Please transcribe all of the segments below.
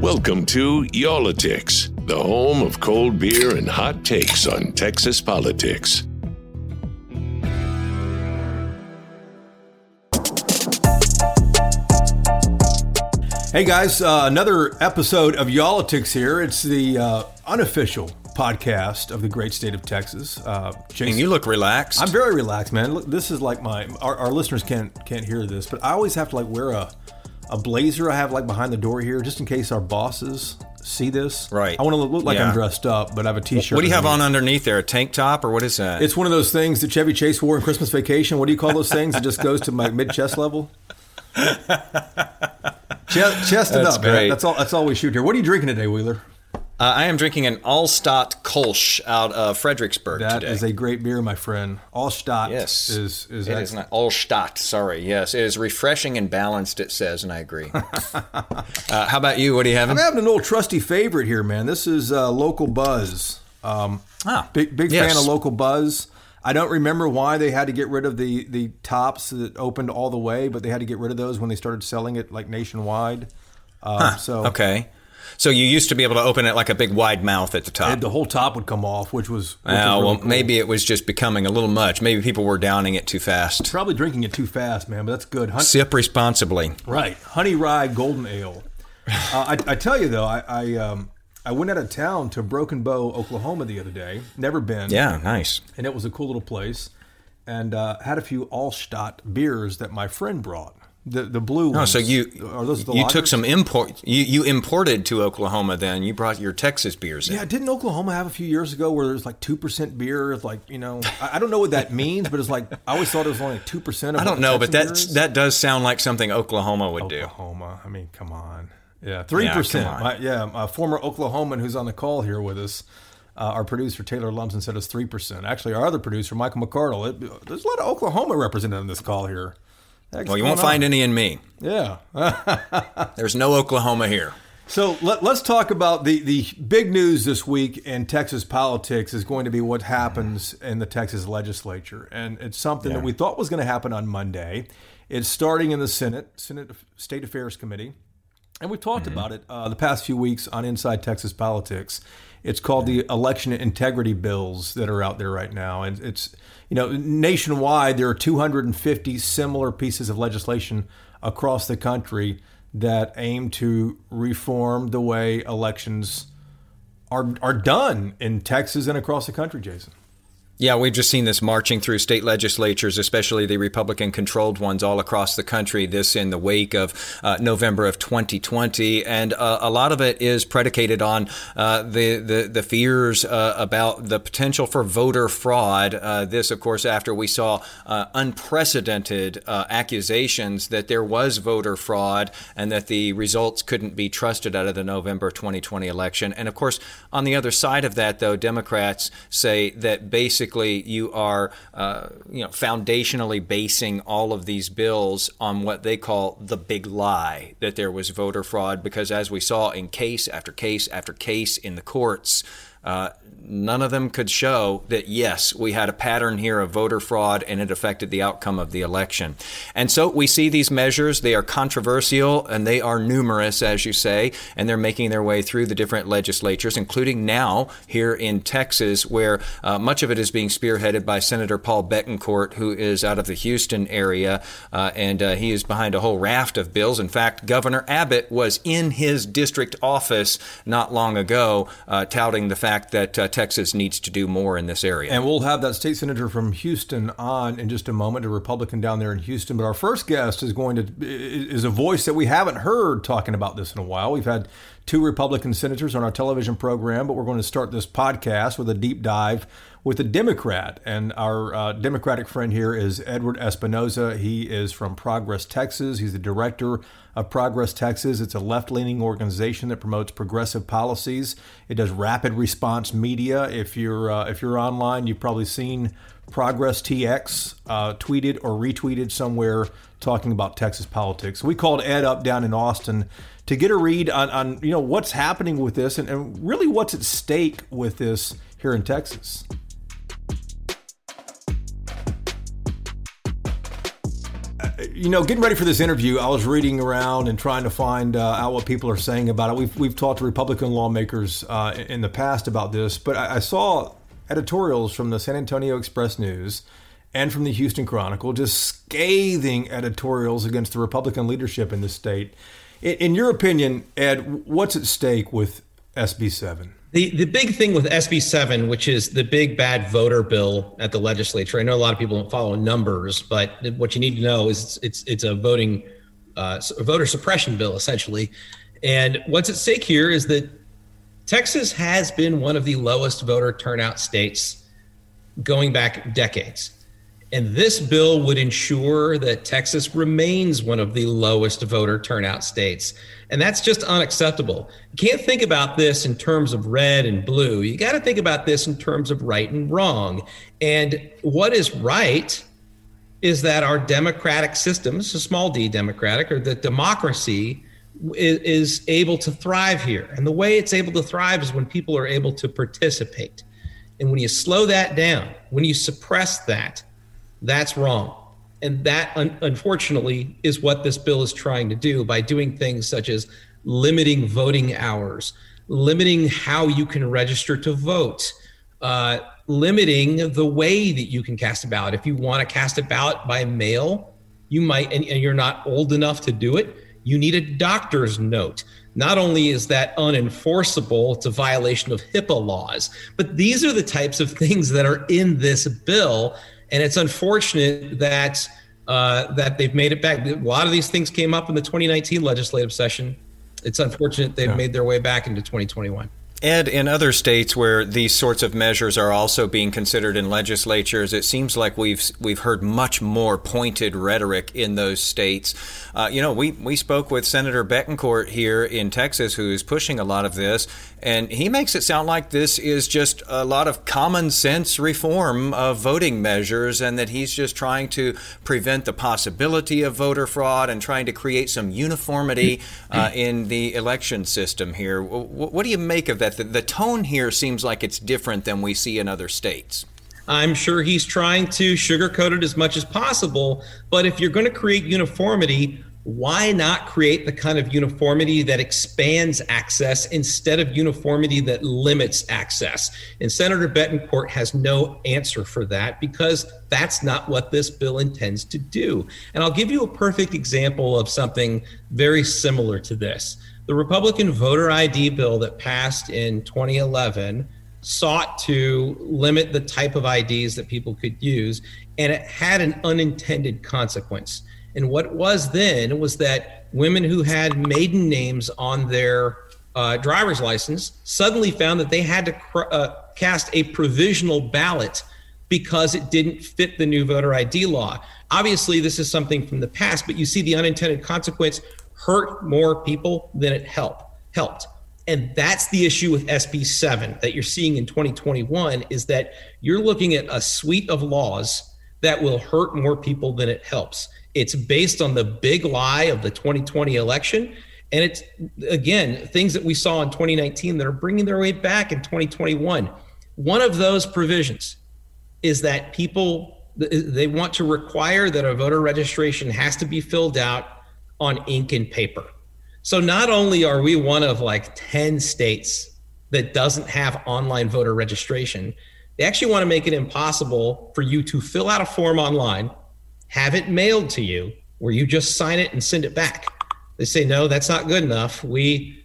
Welcome to Y'all-itics, the home of cold beer and hot takes on Texas politics. Hey guys, uh, another episode of Y'all-itics here. It's the uh, unofficial podcast of the great state of Texas. Uh, Jason, And you look relaxed. I'm very relaxed, man. Look, this is like my our, our listeners can't can't hear this, but I always have to like wear a a blazer I have like behind the door here, just in case our bosses see this. Right. I want to look like Yeah. I'm dressed up, but I have a t-shirt. what do you have on underneath. there? A tank top or what is that? It's one of those things that Chevy Chase wore in Christmas Vacation. What do you call those things? It just goes to my mid chest level. Chest, chested That's up, man. That's all. That's all we shoot here. What are you drinking today, Wheeler? Uh, I am drinking an Altstadt Kolsch out of Fredericksburg That is today. a great beer, my friend. Altstadt yes, is is, it ex- not Altstadt. Sorry, yes, it is refreshing and balanced. It says, and I agree. uh, how about you? What do you have? I'm having an old trusty favorite here, man. This is uh, Local Buzz. Um, Ah, big big yes. fan of Local Buzz. I don't remember why they had to get rid of the the tops that opened all the way, but they had to get rid of those when they started selling it like nationwide. Um, So Okay, so you used to be able to open it like a big wide mouth at the top. and the whole top would come off, which was, which really well, cool. maybe it was just becoming a little much. Maybe people were downing it too fast. probably drinking it too fast, man. But that's good. Hun- Sip responsibly. Right, Honey Rye Golden Ale. Uh, I, I tell you though, I I, um, I went out of town to Broken Bow, Oklahoma the other day. Never been. Yeah, nice. and it was a cool little place. And uh, had a few Altstadt beers that my friend brought. The the blue ones. so you are those the you took some import you you imported to Oklahoma then you brought your Texas beers in. Yeah, didn't Oklahoma have a few years ago where there's like two percent beer? Like you know, I, I don't know what that means, but it's like I always thought it was only two percent. I don't know, but that's that does sound like something Oklahoma would do. Oklahoma. I mean, come on. Yeah, three Yeah, percent. Yeah, a former Oklahoman who's on the call here with us. Uh, our producer Taylor Lumsden said it's three percent. Actually, our other producer Michael McCardle. It, there's a lot of Oklahoma represented on this call here. Well, you won't find any in me. Yeah. There's no Oklahoma here. So let, us talk about the, the big news this week in Texas politics is going to be what happens in the Texas legislature. And it's something that we thought was going to happen on Monday. It's starting in the Senate, Senate State Affairs Committee. And we've talked about it uh, the past few weeks on Inside Texas Politics. It's called the election integrity bills that are out there right now. And it's, you know, nationwide, there are 250 similar pieces of legislation across the country that aim to reform the way elections are, are done in Texas and across the country, Jason. Yeah, we've just seen this marching through state legislatures, especially the Republican controlled ones all across the country, this in the wake of uh, November of 2020. And uh, a lot of it is predicated on uh, the, the, the fears uh, about the potential for voter fraud. Uh, this, of course, after we saw uh, unprecedented accusations that there was voter fraud and that the results couldn't be trusted out of the November 2020 election. And of course, on the other side of that, though, Democrats say that basically you are, uh, you know, foundationally basing all of these bills on what they call the big lie that there was voter fraud, because as we saw in case after case after case in the courts. Uh, none of them could show that, yes, we had a pattern here of voter fraud and it affected the outcome of the election. And so we see these measures. They are controversial and they are numerous, as you say, and they're making their way through the different legislatures, including now here in Texas, where uh, much of it is being spearheaded by Senator Paul Bettencourt, who is out of the Houston area, uh, and uh, he is behind a whole raft of bills. In fact, Governor Abbott was in his district office not long ago uh, touting the fact that uh, Texas needs to do more in this area. And we'll have that state senator from Houston on in just a moment, a Republican down there in Houston. But our first guest is going to is a voice that we haven't heard talking about this in a while. We've had two Republican senators on our television program, but we're going to start this podcast with a deep dive with a Democrat. And our uh, Democratic friend here is Edward Espinoza. He is from Progress Texas. He's the director of Progress Texas. It's a left leaning organization that promotes progressive policies. It does rapid response media. If you're uh, if you're online, you've probably seen Progress TX uh, tweeted or retweeted somewhere talking about Texas politics. We called Ed up down in Austin to get a read on, on you know what's happening with this and, and really what's at stake with this here in Texas. You know, getting ready for this interview, I was reading around and trying to find uh, out what people are saying about it. We've, we've talked to Republican lawmakers uh, in the past about this, but I, I, saw editorials from the San Antonio Express News and from the Houston Chronicle just scathing editorials against the Republican leadership in the state. In, in your opinion, Ed, what's at stake with SB 7? The, the big thing with SB 7, which is the big bad voter bill at the legislature, I know a lot of people don't follow numbers, but what you need to know is it's, it's, it's a voting, uh, voter suppression bill, essentially. And what's at stake here is that Texas has been one of the lowest voter turnout states going back decades. And this bill would ensure that Texas remains one of the lowest voter turnout states. And that's just unacceptable. You can't think about this in terms of red and blue. You got to think about this in terms of right and wrong. And what is right is that our democratic system, it's a small d democratic, or the democracy is, is able to thrive here. And the way it's able to thrive is when people are able to participate. And when you slow that down, when you suppress that, that's wrong. And that, un- unfortunately, is what this bill is trying to do by doing things such as limiting voting hours, limiting how you can register to vote, uh, limiting the way that you can cast a ballot. If you want to cast a ballot by mail, you might, and, and you're not old enough to do it, you need a doctor's note. Not only is that unenforceable, it's a violation of HIPAA laws, but these are the types of things that are in this bill and it's unfortunate that uh, that they've made it back. A lot of these things came up in the 2019 legislative session. It's unfortunate they've yeah. made their way back into 2021. Ed, in other states where these sorts of measures are also being considered in legislatures, it seems like we've we've heard much more pointed rhetoric in those states. Uh, you know, we we spoke with Senator Bettencourt here in Texas, who is pushing a lot of this, and he makes it sound like this is just a lot of common sense reform of voting measures, and that he's just trying to prevent the possibility of voter fraud and trying to create some uniformity uh, in the election system here. What, do you make of that? the tone here seems like it's different than we see in other states. I'm sure he's trying to sugarcoat it as much as possible. But if you're going to create uniformity, why not create the kind of uniformity that expands access instead of uniformity that limits access? And Senator Bettencourt has no answer for that because that's not what this bill intends to do. And I'll give you a perfect example of something very similar to this. The Republican voter ID bill that passed in 2011 sought to limit the type of IDs that people could use, and it had an unintended consequence. And what was then was that women who had maiden names on their uh, driver's license suddenly found that they had to cr- uh, cast a provisional ballot because it didn't fit the new voter ID law. Obviously, this is something from the past, but you see the unintended consequence hurt more people than it helped helped and that's the issue with SB 7 that you're seeing in 2021 is that you're looking at a suite of laws that will hurt more people than it helps. It's based on the big lie of the 2020 election. And it's, again, things that we saw in 2019 that are bringing their way back in 2021. One of those provisions is that people, they want to require that a voter registration has to be filled out on ink and paper. So not only are we one of like 10 states that doesn't have online voter registration, they actually want to make it impossible for you to fill out a form online, have it mailed to you, where you just sign it and send it back. They say, no, that's not good enough. We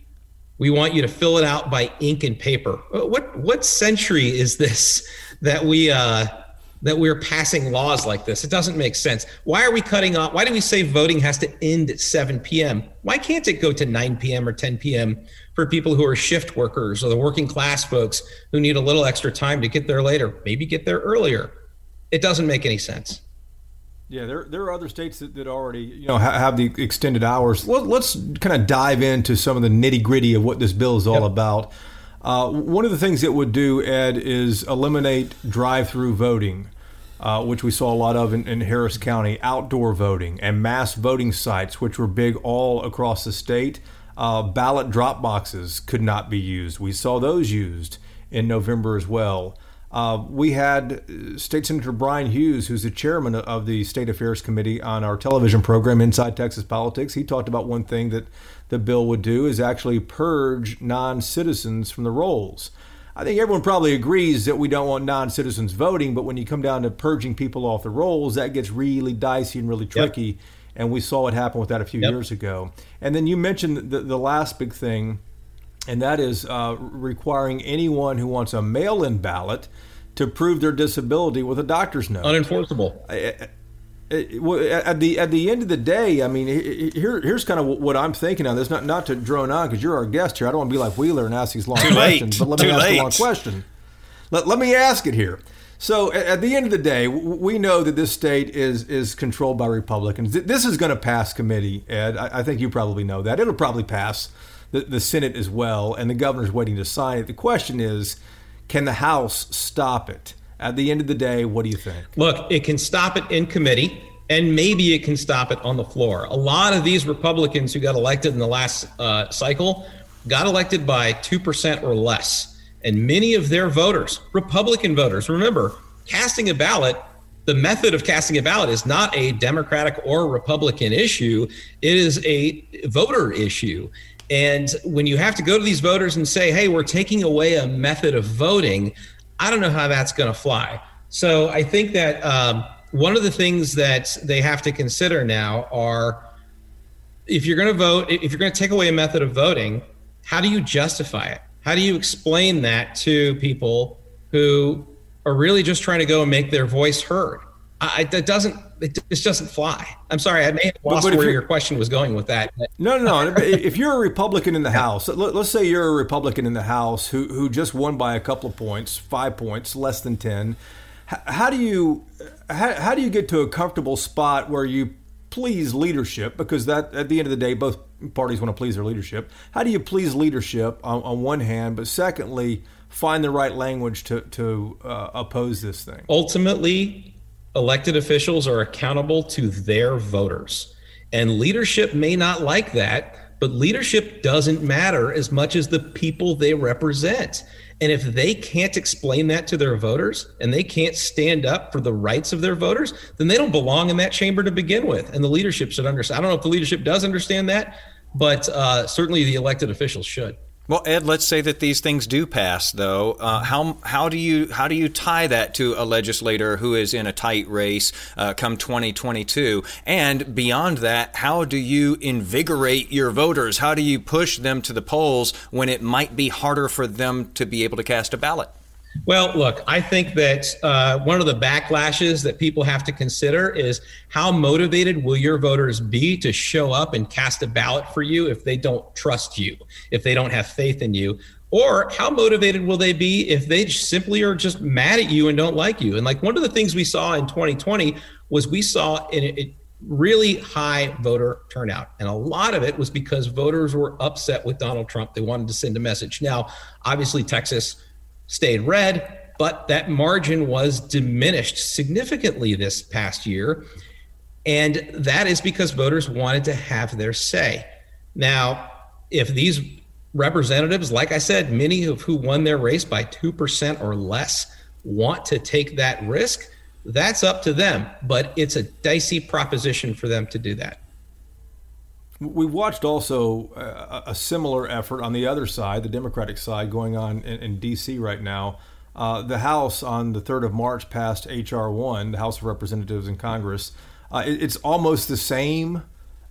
we want you to fill it out by ink and paper. What what century is this that we uh, that we're passing laws like this. It doesn't make sense. Why are we cutting off? Why do we say voting has to end at 7 p.m.? Why can't it go to 9 p.m. or 10 p.m. for people who are shift workers or the working class folks who need a little extra time to get there later, maybe get there earlier. It doesn't make any sense. Yeah, there, there are other states that, that already you know have the extended hours. Let, us kind of dive into some of the nitty gritty of what this bill is all yep. about. Uh, one of the things it would do, Ed, is eliminate drive-through voting, uh, which we saw a lot of in, in, Harris County, outdoor voting and mass voting sites, which were big all across the state. Uh, ballot drop boxes could not be used. We saw those used in November as well. Uh, we had uh, State Senator Bryan Hughes, who's the chairman of the State Affairs Committee, on our television program Inside Texas Politics. He talked about one thing that the bill would do is actually purge non citizens from the rolls. I think everyone probably agrees that we don't want non citizens voting, but when you come down to purging people off the rolls, that gets really dicey and really tricky. Yep. And we saw what happened with that a few yep. years ago. And then you mentioned the, the last big thing and that is uh, requiring anyone who wants a mail in ballot to prove their disability with a doctor's note. Unenforceable. At the at the end of the day, I mean, here here's kind of what I'm thinking on this. Not not to drone on because you're our guest here. I don't want to be like Wheeler and ask these long Too questions, late. but let me ask late. a long question. Let, let me ask it here. So at the end of the day, we know that this state is is controlled by Republicans. This is going to pass committee, Ed. I, think you probably know that. It'll probably pass the, the Senate as well, and the governor's waiting to sign it. The question is, can the House stop it? At the end of the day, what do you think? Look, it can stop it in committee, and maybe it can stop it on the floor. A lot of these Republicans who got elected in the last uh, cycle got elected by 2% or less. And many of their voters, Republican voters, remember, casting a ballot the method of casting a ballot is not a Democratic or Republican issue. It is a voter issue. And when you have to go to these voters and say, hey, we're taking away a method of voting, I don't know how that's going to fly. So I think that um, one of the things that they have to consider now are if you're going to vote, if you're going to take away a method of voting, how do you justify it? How do you explain that to people who are really just trying to go and make their voice heard? I, that doesn't it just doesn't fly. I'm sorry, I may have lost but, but where your question was going with that. No, no, no. if you're a Republican in the House, let, us say you're a Republican in the House who who just won by a couple of points, five points, less than ten. How do you how, how do you get to a comfortable spot where you please leadership? Because that at the end of the day, both parties want to please their leadership. How do you please leadership on, on one hand, but secondly, find the right language to to uh, oppose this thing? Ultimately, elected officials are accountable to their voters. And leadership may not like that, but leadership doesn't matter as much as the people they represent. And if they can't explain that to their voters and they can't stand up for the rights of their voters, then they don't belong in that chamber to begin with. And the leadership should understand. I don't know if the leadership does understand that, but uh, certainly the elected officials should. Well, Ed, let's say that these things do pass, though. Uh, how how do you how do you tie that to a legislator who is in a tight race uh, come 2022? And beyond that, how do you invigorate your voters? How do you push them to the polls when it might be harder for them to be able to cast a ballot? Well, look, I think that uh, one of the backlashes that people have to consider is how motivated will your voters be to show up and cast a ballot for you if they don't trust you, if they don't have faith in you? Or how motivated will they be if they simply are just mad at you and don't like you? And like one of the things we saw in 2020 was we saw in really high voter turnout. And a lot of it was because voters were upset with Donald Trump. They wanted to send a message. Now, obviously, Texas stayed red, but that margin was diminished significantly this past year. And that is because voters wanted to have their say. Now, if these representatives, like I said, many of who won their race by 2% or less, want to take that risk, that's up to them. But it's a dicey proposition for them to do that. We watched also a, a, similar effort on the other side, the Democratic side, going on in, in D.C. right now. Uh, the House on the 3rd of March passed H.R. 1, the House of Representatives in Congress. Uh, it, it's almost the same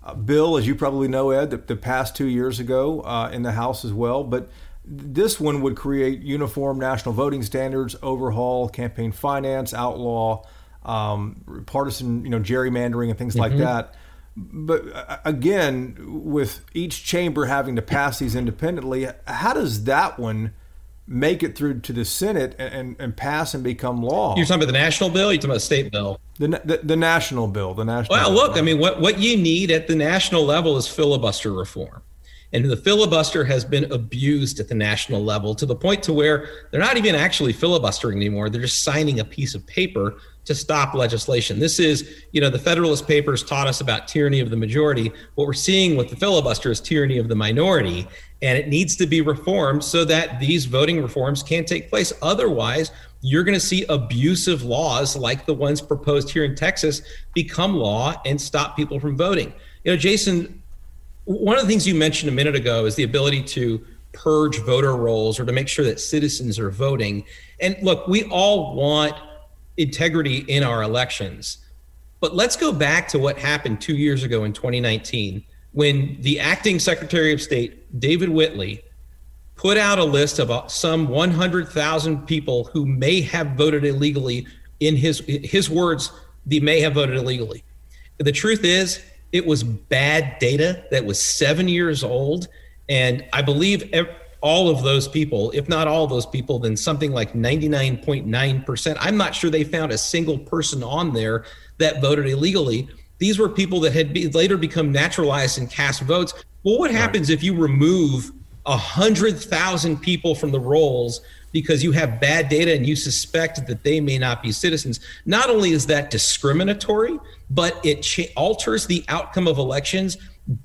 uh, bill, as you probably know, Ed, that, that passed two years ago uh, in the House as well. But this one would create uniform national voting standards, overhaul campaign finance, outlaw um, partisan, you know, gerrymandering and things mm-hmm. like that But uh, again, with each chamber having to pass these independently, how does that one make it through to the Senate and, and, and pass and become law? You're talking about the national bill. You're talking about the state bill. The, the, the national bill. The national. Well, bill. look. I mean, what what you need at the national level is filibuster reform. And the filibuster has been abused at the national level to the point to where they're not even actually filibustering anymore. They're just signing a piece of paper to stop legislation. This is, you know, the Federalist Papers taught us about tyranny of the majority. What we're seeing with the filibuster is tyranny of the minority, and it needs to be reformed so that these voting reforms can take place. Otherwise, you're going to see abusive laws like the ones proposed here in Texas become law and stop people from voting. You know, Jason, one of the things you mentioned a minute ago is the ability to purge voter rolls or to make sure that citizens are voting. And look, we all want integrity in our elections. But let's go back to what happened two years ago in 2019 when the acting Secretary of State, David Whitley, put out a list of uh, some 100,000 people who may have voted illegally. In his his words, they may have voted illegally. The truth is, it was bad data that was seven years old. And I believe all of those people, if not all those people, then something like 99.9%. I'm not sure they found a single person on there that voted illegally. These were people that had be, later become naturalized and cast votes. Well, what happens right. if you remove 100,000 people from the rolls because you have bad data and you suspect that they may not be citizens? Not only is that discriminatory, but it cha- alters the outcome of elections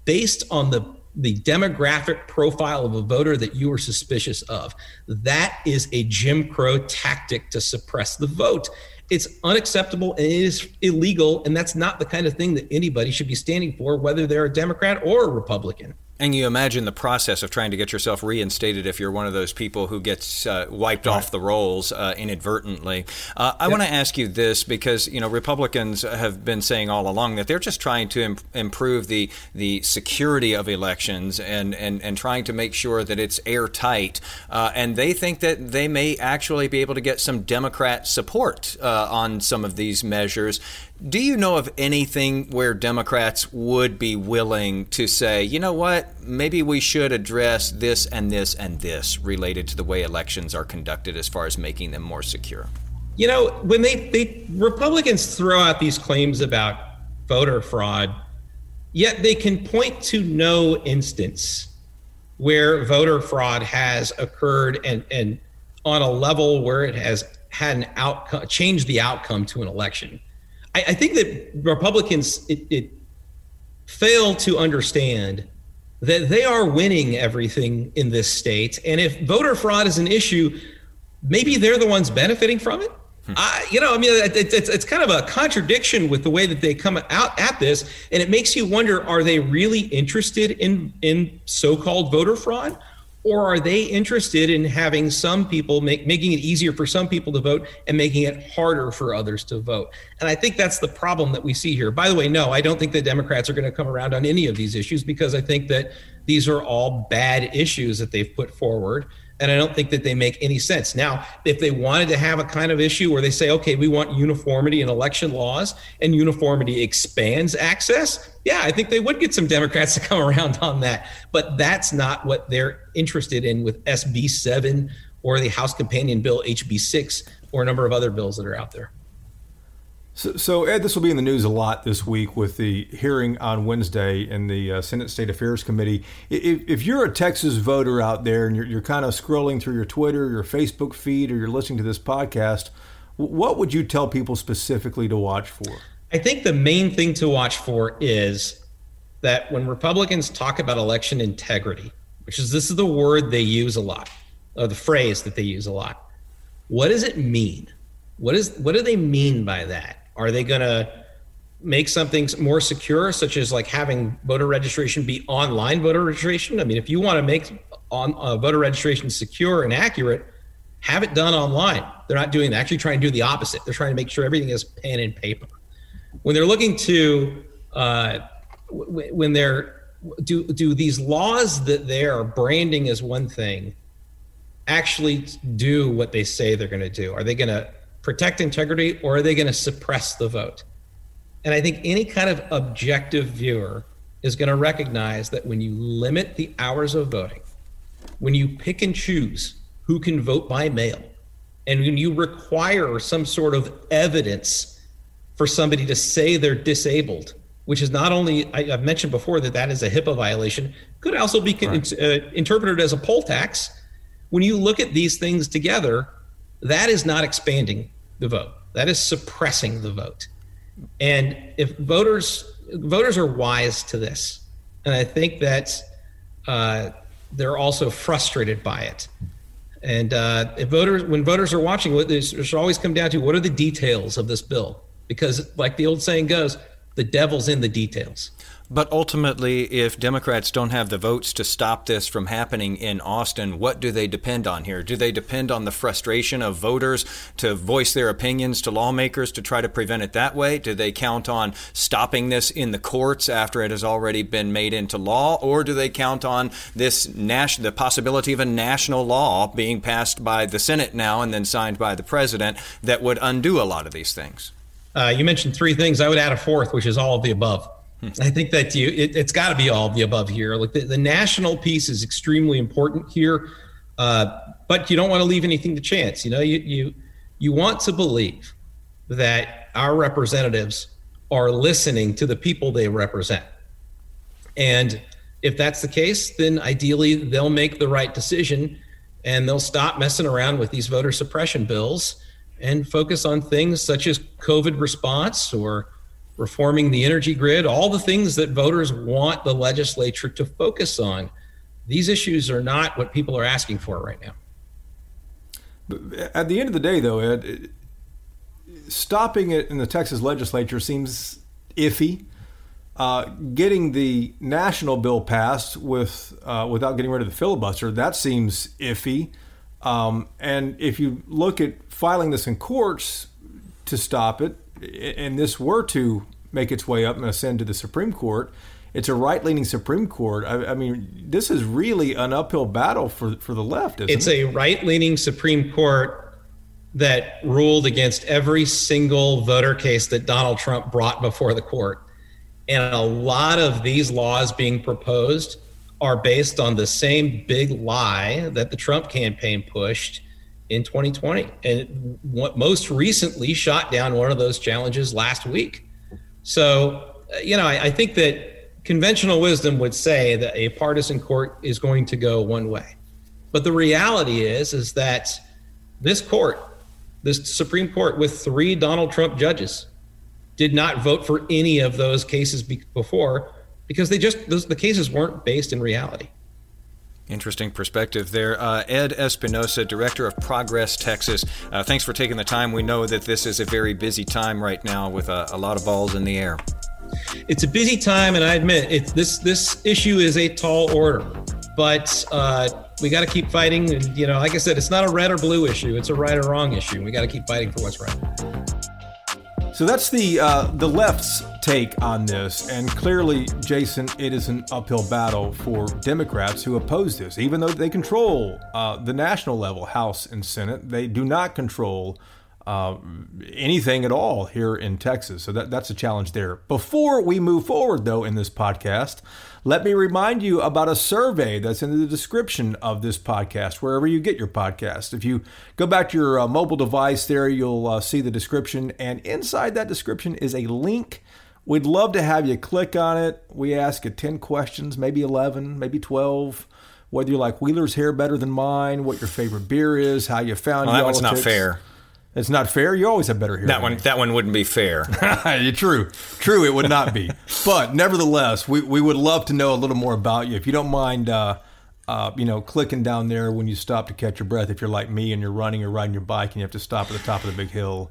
based on the the demographic profile of a voter that you are suspicious of. That is a Jim Crow tactic to suppress the vote. It's unacceptable and it is illegal. And that's not the kind of thing that anybody should be standing for, whether they're a Democrat or a Republican. And you imagine the process of trying to get yourself reinstated if you're one of those people who gets uh, wiped right. off the rolls uh, inadvertently. Uh, I yep. want to ask you this because you know Republicans have been saying all along that they're just trying to Im- improve the the security of elections and, and and trying to make sure that it's airtight. Uh, and they think that they may actually be able to get some Democrat support uh, on some of these measures. Do you know of anything where Democrats would be willing to say, you know what, maybe we should address this and this and this related to the way elections are conducted as far as making them more secure? You know, when they, they Republicans throw out these claims about voter fraud, yet they can point to no instance where voter fraud has occurred and, and on a level where it has had an outcome changed the outcome to an election I, I think that Republicans it, it fail to understand that they are winning everything in this state, and if voter fraud is an issue, maybe they're the ones benefiting from it. Hmm. I, you know, I mean, it, it's, it's kind of a contradiction with the way that they come out at this, and it makes you wonder: Are they really interested in in so-called voter fraud, or are they interested in having some people make making it easier for some people to vote and making it harder for others to vote? And i think that's the problem that we see here. By the way no i don't think the democrats are going to come around on any of these issues because i think that these are all bad issues that they've put forward and I don't think that they make any sense. Now, if they wanted to have a kind of issue where they say, okay, we want uniformity in election laws and uniformity expands access, yeah, I think they would get some Democrats to come around on that. But that's not what they're interested in with SB 7 or the House Companion Bill HB 6 or a number of other bills that are out there. So, so, Ed, this will be in the news a lot this week with the hearing on Wednesday in the uh, Senate State Affairs Committee. If, if, you're a Texas voter out there and you're, you're kind of scrolling through your Twitter, your Facebook feed, or you're listening to this podcast, what would you tell people specifically to watch for? I think the main thing to watch for is that when Republicans talk about election integrity, which is this is the word they use a lot, or the phrase that they use a lot, what does it mean? What is what do they mean by that? Are they going to make something more secure, such as like having voter registration be online voter registration? I mean, if you want to make on uh, voter registration secure and accurate, have it done online. They're not doing that. Actually, trying to do the opposite. They're trying to make sure everything is pen and paper. When they're looking to, uh, w- when they're do do these laws that they are branding as one thing actually do what they say they're going to do? Are they going to protect integrity or are they going to suppress the vote? And I think any kind of objective viewer is going to recognize that when you limit the hours of voting, when you pick and choose who can vote by mail, and when you require some sort of evidence for somebody to say they're disabled, which is not only, I, have mentioned before that that is a HIPAA violation, could also be right. uh, interpreted as a poll tax. When you look at these things together, that is not expanding the vote. That is suppressing the vote. And if voters voters are wise to this, and I think that uh, they're also frustrated by it. And uh, if voters, when voters are watching, what this should always come down to what are the details of this bill? Because, like the old saying goes, the devil's in the details. But ultimately, if Democrats don't have the votes to stop this from happening in Austin, what do they depend on here? Do they depend on the frustration of voters to voice their opinions to lawmakers to try to prevent it that way? Do they count on stopping this in the courts after it has already been made into law? Or do they count on this nas- the possibility of a national law being passed by the Senate now and then signed by the president that would undo a lot of these things? Uh, you mentioned three things. I would add a fourth, which is all of the above. I think that you it, has got to be all of the above here. Like the, the national piece is extremely important here, uh, but you don't want to leave anything to chance. You know, you you you want to believe that our representatives are listening to the people they represent, and if that's the case, then ideally they'll make the right decision and they'll stop messing around with these voter suppression bills and focus on things such as COVID response or reforming the energy grid, all the things that voters want the legislature to focus on. These issues are not what people are asking for right now. At the end of the day, though, Ed, stopping it in the Texas legislature seems iffy. Uh, getting the national bill passed with uh, without getting rid of the filibuster that seems iffy. Um, and if you look at filing this in courts to stop it, and this were to make its way up and ascend to the Supreme Court, it's a right-leaning Supreme Court. I, I, mean, this is really an uphill battle for for the left. it's it? a right-leaning Supreme Court that ruled against every single voter case that Donald Trump brought before the court, and a lot of these laws being proposed are based on the same big lie that the Trump campaign pushed in 2020 and most recently shot down one of those challenges last week. So, uh, you know, I, I think that conventional wisdom would say that a partisan court is going to go one way. But the reality is, is that this court, this Supreme Court with three Donald Trump judges, did not vote for any of those cases be- before because they just those, the cases weren't based in reality. Interesting perspective there. Uh, Ed Espinoza, Director of Progress Texas, uh, thanks for taking the time. We know that this is a very busy time right now with a, a lot of balls in the air. It's a busy time, and I admit this this issue is a tall order, but uh, we got to keep fighting. And you know, like I said, it's not a red or blue issue; it's a right or wrong issue. We got to keep fighting for what's right. So that's the uh, the left's take on this, and clearly, Jason, it is an uphill battle for Democrats who oppose this. Even though they control uh, the national level, House and Senate, they do not control uh, anything at all here in Texas. So that, that's a challenge there. Before we move forward, though, in this podcast, let me remind you about a survey that's in the description of this podcast, wherever you get your podcast. If you go back to your uh, mobile device there, you'll uh, see the description. And inside that description is a link. We'd love to have you click on it. We ask you 10 questions, maybe 11, maybe 12 whether you like Wheeler's hair better than mine, what your favorite beer is, how you found well, that one's not fair. It's not fair. You always have better hair. That one, that one wouldn't be fair. true, true. It would not be. but nevertheless, we, we would love to know a little more about you. If you don't mind, uh, uh, you know, clicking down there when you stop to catch your breath. If you're like me and you're running or riding your bike and you have to stop at the top of the big hill,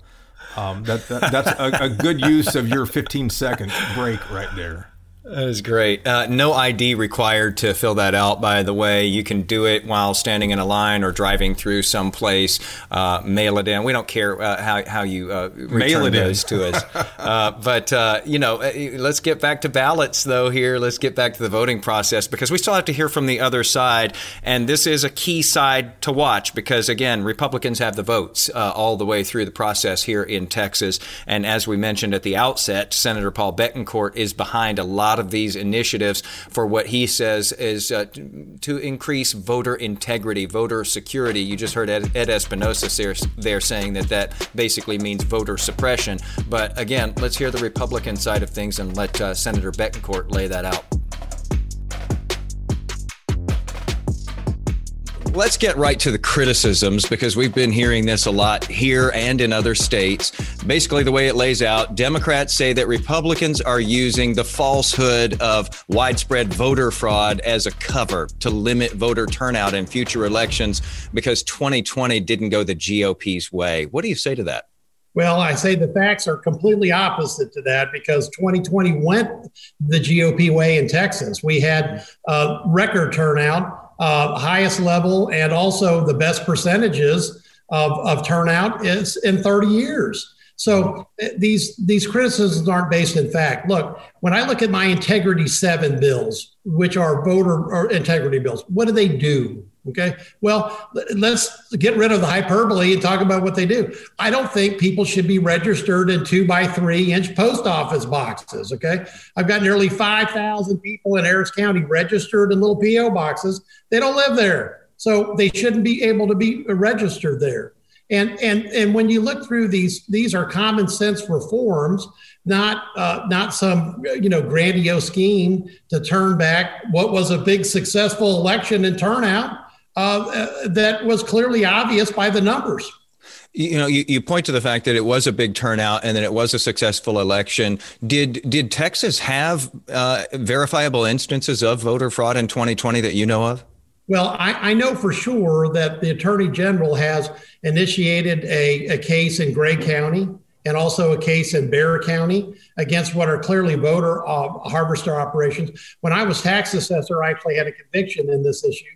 um, that, that, that's a, a, good use of your 15 second break right there. That is great. Uh, no ID required to fill that out, by the way. You can do it while standing in a line or driving through some place. Uh, mail it in. We don't care uh, how, how you uh, mail it those to us. Uh, but, uh, you know, let's get back to ballots, though, here. Let's get back to the voting process because we still have to hear from the other side. And this is a key side to watch because, again, Republicans have the votes all the way through the process here in Texas. And as we mentioned at the outset, Senator Paul Bettencourt is behind a lot lot of these initiatives for what he says is uh, to increase voter integrity, voter security. You just heard Ed, Ed Espinoza there, there saying that that basically means voter suppression. But again, let's hear the Republican side of things and let uh, Senator Bettencourt lay that out. Let's get right to the criticisms because we've been hearing this a lot here and in other states. Basically, the way it lays out, Democrats say that Republicans are using the falsehood of widespread voter fraud as a cover to limit voter turnout in future elections because 2020 didn't go the GOP's way. What do you say to that? Well, I say the facts are completely opposite to that because 2020 went the GOP way in Texas. We had uh, record turnout uh, highest level and also the best percentages of, of turnout is in 30 years. So uh, these these criticisms aren't based in fact. Look, when I look at my Integrity Seven bills, which are voter integrity bills, what do they do? Okay. Well, let's get rid of the hyperbole and talk about what they do. I don't think people should be registered in two by three inch post office boxes. Okay. I've got nearly 5,000 people in Harris County registered in little PO boxes. They don't live there. So they shouldn't be able to be registered there. And, and, and when you look through these, these are common sense reforms, not, uh, not some, you know, grandiose scheme to turn back what was a big successful election and turnout uh, that was clearly obvious by the numbers. You know, you, you point to the fact that it was a big turnout and that it was a successful election. Did did Texas have uh, verifiable instances of voter fraud in 2020 that you know of? Well, I, I, know for sure that the Attorney General has initiated a, a case in Gray County and also a case in Bexar County against what are clearly voter uh, harvester operations. When I was tax assessor, I actually had a conviction in this issue.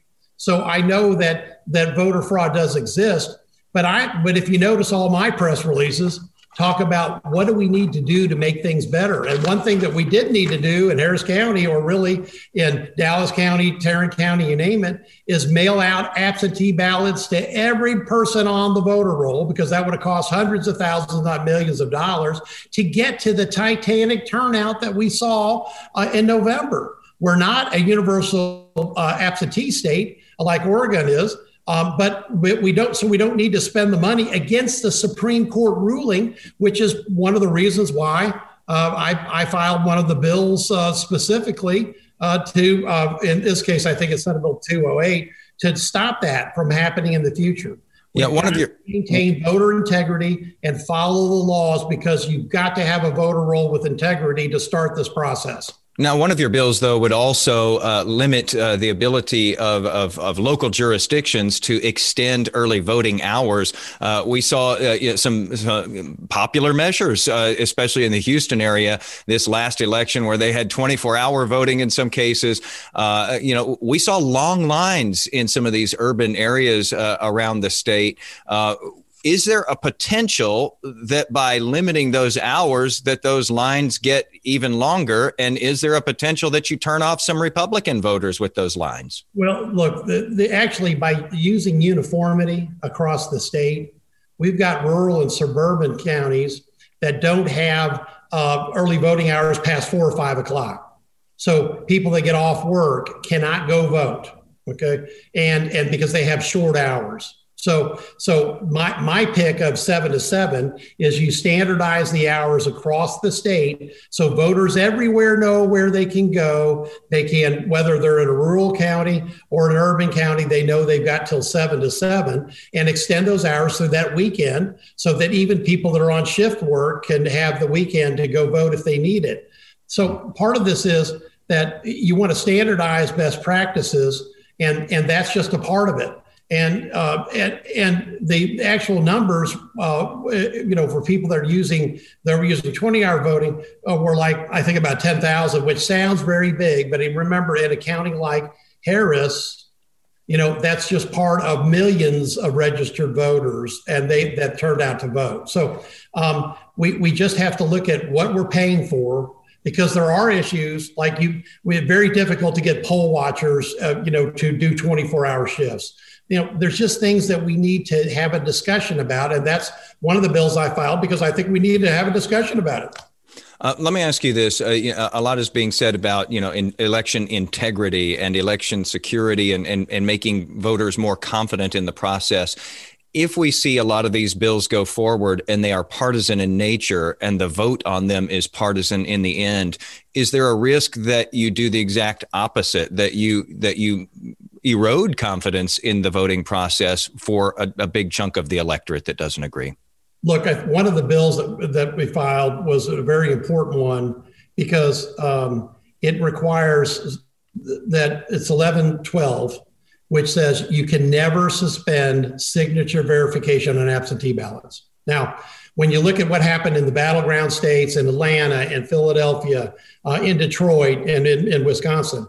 So I know that that voter fraud does exist. But I but if you notice all my press releases talk about what do we need to do to make things better. And one thing that we did need to do in Harris County or really in Dallas County, Tarrant County, you name it, is mail out absentee ballots to every person on the voter roll because that would have cost hundreds of thousands, not millions of dollars to get to the titanic turnout that we saw uh, in November. We're not a universal uh, absentee state like Oregon is. Um, but we, we, don't, so we don't need to spend the money against the Supreme Court ruling, which is one of the reasons why uh, I, I, filed one of the bills uh, specifically uh, to, uh, in this case, I think it's Senate Bill 208, to stop that from happening in the future. We yeah, one of your maintain voter integrity and follow the laws because you've got to have a voter roll with integrity to start this process. Now, one of your bills, though, would also uh, limit uh, the ability of, of, of, local jurisdictions to extend early voting hours. Uh, we saw uh, you know, some, popular measures, uh, especially in the Houston area, this last election where they had 24 hour voting in some cases. Uh, you know, we saw long lines in some of these urban areas around the state is there a potential that by limiting those hours that those lines get even longer? And is there a potential that you turn off some republican voters with those lines? Well look the, the actually by using uniformity across the state we've got rural and suburban counties that don't have uh, early voting hours past four or five o'clock. So people that get off work cannot go vote okay? And and because they have short hours so, so my, my pick of seven to seven is you standardize the hours across the state so voters everywhere know where they can go. They can, whether they're in a rural county or an urban county, they know they've got till seven to seven and extend those hours through that weekend so that even people that are on shift work can have the weekend to go vote if they need it. So part of this is that you want to standardize best practices and, and that's just a part of it And, uh, and and the actual numbers, uh, you know, for people that are using they're using 20 hour voting uh, were like I think about 10,000, which sounds very big, but remember in a county like Harris, you know that's just part of millions of registered voters and they that turned out to vote. So um, we, we just have to look at what we're paying for because there are issues like you we very difficult to get poll watchers uh, you know to do 24 hour shifts you know there's just things that we need to have a discussion about and that's one of the bills i filed because i think we need to have a discussion about it uh, let me ask you this: uh, a lot is being said about you know in election integrity and election security, and, and and making voters more confident in the process. If we see a lot of these bills go forward and they are partisan in nature, and the vote on them is partisan in the end, is there a risk that you do the exact opposite? That you that you erode confidence in the voting process for a, a big chunk of the electorate that doesn't agree? Look, I, one of the bills that, that we filed was a very important one because um, it requires that it's 1112, which says you can never suspend signature verification on absentee ballots. Now, when you look at what happened in the battleground states in Atlanta and Philadelphia, uh, in Detroit and in, in Wisconsin,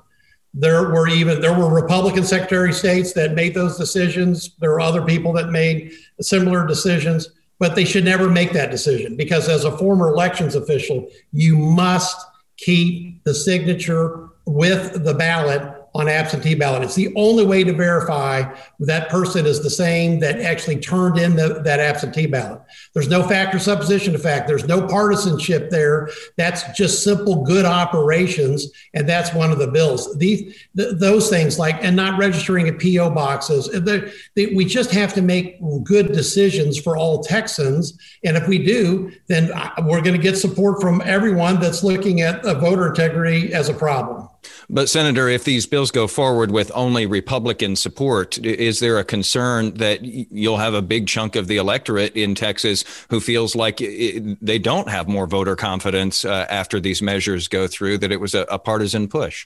there were even there were Republican Secretary of States that made those decisions. There were other people that made similar decisions but they should never make that decision because as a former elections official, you must keep the signature with the ballot on absentee ballot. It's the only way to verify that person is the same that actually turned in the, that absentee ballot. There's no factor supposition effect. There's no partisanship there. That's just simple good operations, and that's one of the bills. These th- those things like and not registering at PO boxes. Uh, they, we just have to make good decisions for all Texans, and if we do, then uh, we're going to get support from everyone that's looking at voter integrity as a problem. But, Senator, if these bills go forward with only Republican support, is there a concern that you'll have a big chunk of the electorate in Texas who feels like it, they don't have more voter confidence uh, after these measures go through, that it was a, a, partisan push?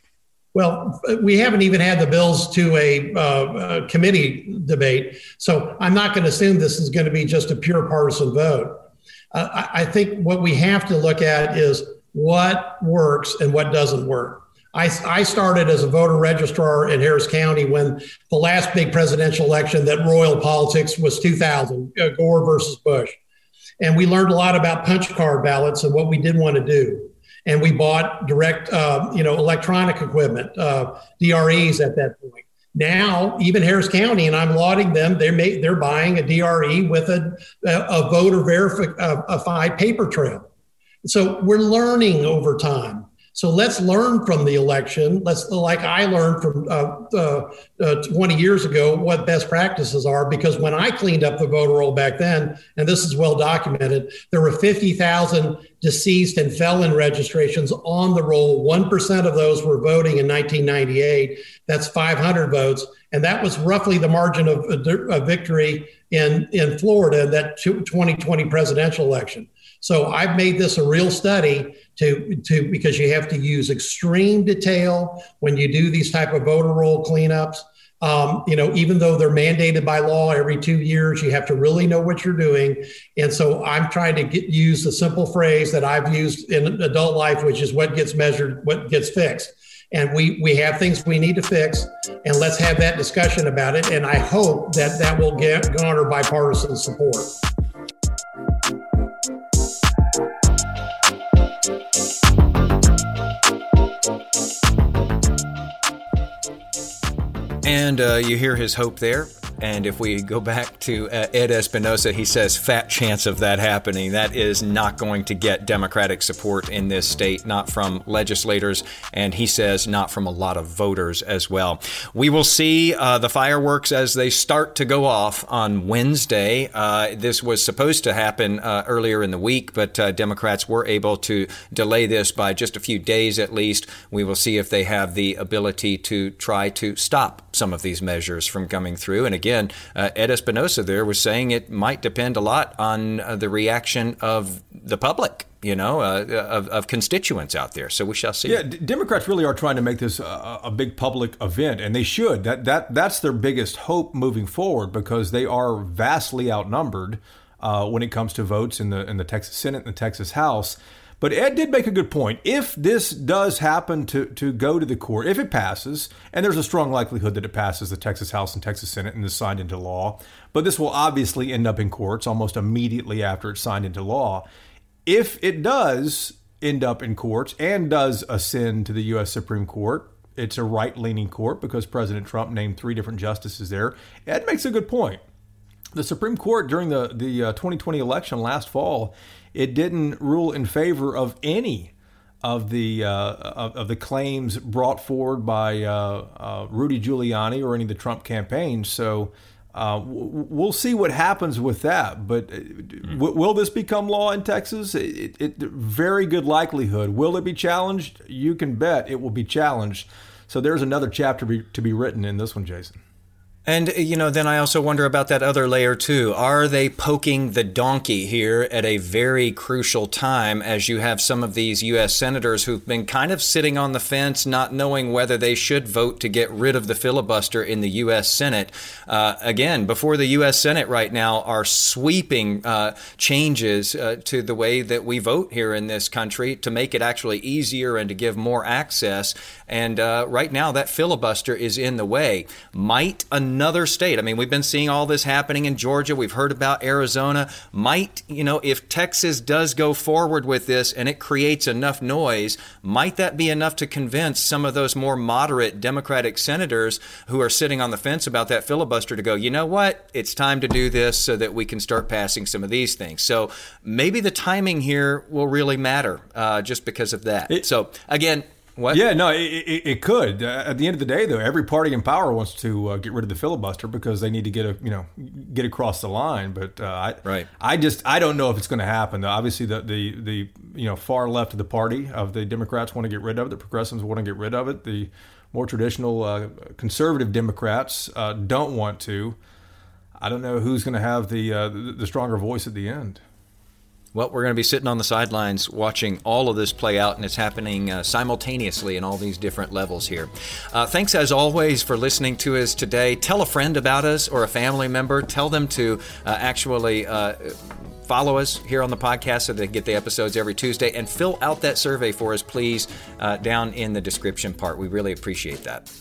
Well, we haven't even had the bills to a, uh, a committee debate. So I'm not going to assume this is going to be just a pure partisan vote. Uh, I think what we have to look at is what works and what doesn't work. I, I started as a voter registrar in Harris County when the last big presidential election that royal politics was 2000, uh, Gore versus Bush. And we learned a lot about punch card ballots and what we didn't want to do. And we bought direct, uh, you know, electronic equipment, uh, DREs at that point. Now, even Harris County, and I'm lauding them, they're, they're buying a DRE with a, a voter verified paper trail. So we're learning over time. So let's learn from the election. Let's, like I learned from uh, uh, uh, 20 years ago, what best practices are. Because when I cleaned up the voter roll back then, and this is well documented, there were 50,000 deceased and felon registrations on the roll. 1% of those were voting in 1998. That's 500 votes. And that was roughly the margin of, of victory in, in Florida in that 2020 presidential election. So I've made this a real study to, to because you have to use extreme detail when you do these type of voter roll cleanups. Um, you know, even though they're mandated by law every two years, you have to really know what you're doing. And so I'm trying to get, use the simple phrase that I've used in adult life, which is what gets measured, what gets fixed. And we, we have things we need to fix, and let's have that discussion about it. And I hope that that will get garner bipartisan support. And uh, you hear his hope there. And if we go back to uh, Ed Espinoza, he says, fat chance of that happening. That is not going to get Democratic support in this state, not from legislators, and he says not from a lot of voters as well. We will see uh, the fireworks as they start to go off on Wednesday. Uh, this was supposed to happen uh, earlier in the week, but uh, Democrats were able to delay this by just a few days at least. We will see if they have the ability to try to stop some of these measures from coming through. And again, again, uh, Ed Espinoza there was saying it might depend a lot on uh, the reaction of the public you know, uh, of, of, constituents out there. So we shall see. Yeah, D- Democrats really are trying to make this a, a, big public event, and they should. That that that's their biggest hope moving forward because they are vastly outnumbered uh, when it comes to votes in the in the Texas Senate and the Texas House. But Ed did make a good point. If this does happen to, to go to the court, if it passes, and there's a strong likelihood that it passes the Texas House and Texas Senate and is signed into law, but this will obviously end up in courts almost immediately after it's signed into law. If it does end up in courts and does ascend to the U.S. Supreme Court, it's a right leaning court because President Trump named three different justices there. Ed makes a good point. The Supreme Court during the, the uh, 2020 election last fall it didn't rule in favor of any of the uh, of, of, the claims brought forward by uh, uh, Rudy Giuliani or any of the Trump campaigns. So uh, we'll see what happens with that. But mm. w- will this become law in Texas? It, it, very good likelihood. Will it be challenged? You can bet it will be challenged. So there's another chapter be, to be written in this one, Jason. And, you know, then I also wonder about that other layer too. Are they poking the donkey here at a very crucial time as you have some of these U.S. senators who've been kind of sitting on the fence, not knowing whether they should vote to get rid of the filibuster in the U.S. Senate? Uh, again, before the U.S. Senate right now are sweeping uh, changes uh, to the way that we vote here in this country to make it actually easier and to give more access. And uh, right now, that filibuster is in the way. Might another state, I mean, we've been seeing all this happening in Georgia. We've heard about Arizona. Might, you know, if Texas does go forward with this and it creates enough noise, might that be enough to convince some of those more moderate Democratic senators who are sitting on the fence about that filibuster to go, you know what? It's time to do this so that we can start passing some of these things. So maybe the timing here will really matter uh, just because of that. It, so again, what? Yeah, no, it, it, it could. Uh, at the end of the day, though, every party in power wants to uh, get rid of the filibuster because they need to get a you know get across the line. But uh, I, right. I just I don't know if it's going to happen. Obviously, the, the the you know far left of the party of the Democrats want to get rid of it. The progressives want to get rid of it. The more traditional uh, conservative Democrats uh, don't want to. I don't know who's going to have the, uh, the the stronger voice at the end. Well, we're going to be sitting on the sidelines watching all of this play out, and it's happening uh, simultaneously in all these different levels here. Uh, thanks, as always, for listening to us today. Tell a friend about us or a family member. Tell them to uh, actually uh, follow us here on the podcast so they get the episodes every Tuesday and fill out that survey for us, please, uh, down in the description part. We really appreciate that.